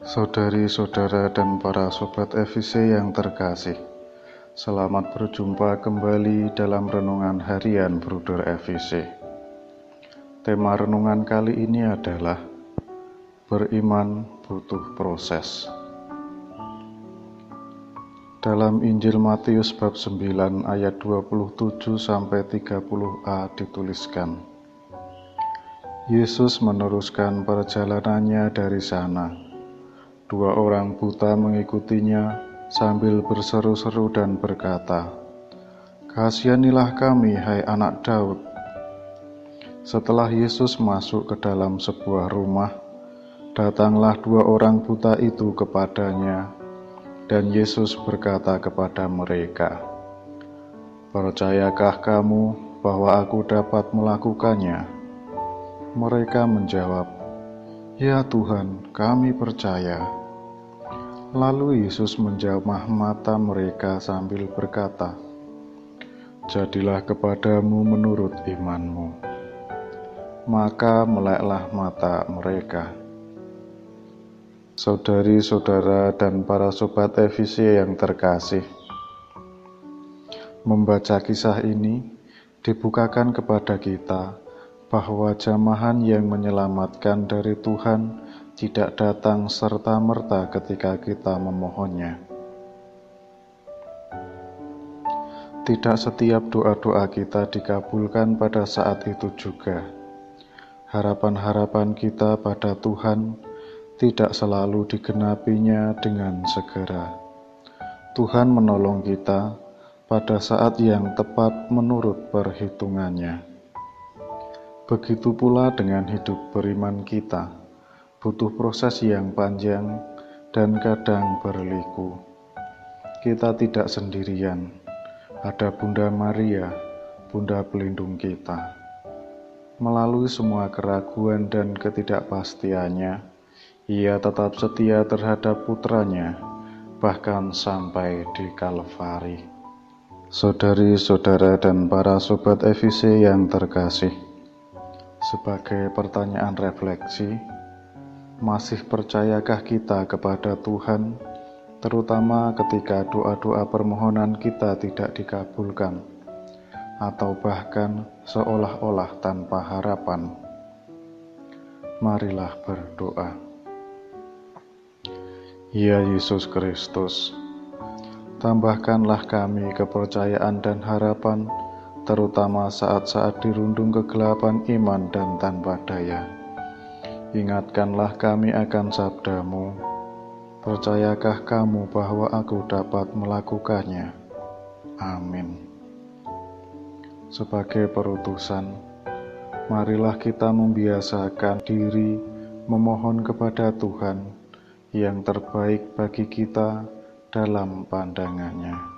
Saudari-saudara dan para sobat FVC yang terkasih, selamat berjumpa kembali dalam renungan harian Bruder FVC. Tema renungan kali ini adalah beriman butuh proses. Dalam Injil Matius bab 9 ayat 27 sampai 30a dituliskan Yesus meneruskan perjalanannya dari sana Dua orang buta mengikutinya sambil berseru-seru dan berkata, Kasihanilah kami, hai anak Daud. Setelah Yesus masuk ke dalam sebuah rumah, datanglah dua orang buta itu kepadanya, dan Yesus berkata kepada mereka, Percayakah kamu bahwa aku dapat melakukannya? Mereka menjawab, Ya Tuhan, kami percaya. Lalu Yesus menjamah mata mereka sambil berkata, Jadilah kepadamu menurut imanmu. Maka meleklah mata mereka. Saudari-saudara dan para sobat evisi yang terkasih, membaca kisah ini dibukakan kepada kita bahwa jamahan yang menyelamatkan dari Tuhan tidak datang serta-merta ketika kita memohonnya. Tidak setiap doa-doa kita dikabulkan pada saat itu juga. Harapan-harapan kita pada Tuhan tidak selalu digenapinya dengan segera. Tuhan menolong kita pada saat yang tepat menurut perhitungannya. Begitu pula dengan hidup beriman kita butuh proses yang panjang dan kadang berliku. Kita tidak sendirian, ada Bunda Maria, Bunda pelindung kita. Melalui semua keraguan dan ketidakpastiannya, ia tetap setia terhadap putranya, bahkan sampai di Kalvari. Saudari-saudara dan para sobat EVC yang terkasih, sebagai pertanyaan refleksi, masih percayakah kita kepada Tuhan, terutama ketika doa-doa permohonan kita tidak dikabulkan, atau bahkan seolah-olah tanpa harapan? Marilah berdoa. Ya Yesus Kristus, tambahkanlah kami kepercayaan dan harapan, terutama saat-saat dirundung kegelapan iman dan tanpa daya Ingatkanlah kami akan sabdamu. Percayakah kamu bahwa aku dapat melakukannya? Amin. Sebagai perutusan, marilah kita membiasakan diri memohon kepada Tuhan yang terbaik bagi kita dalam pandangannya.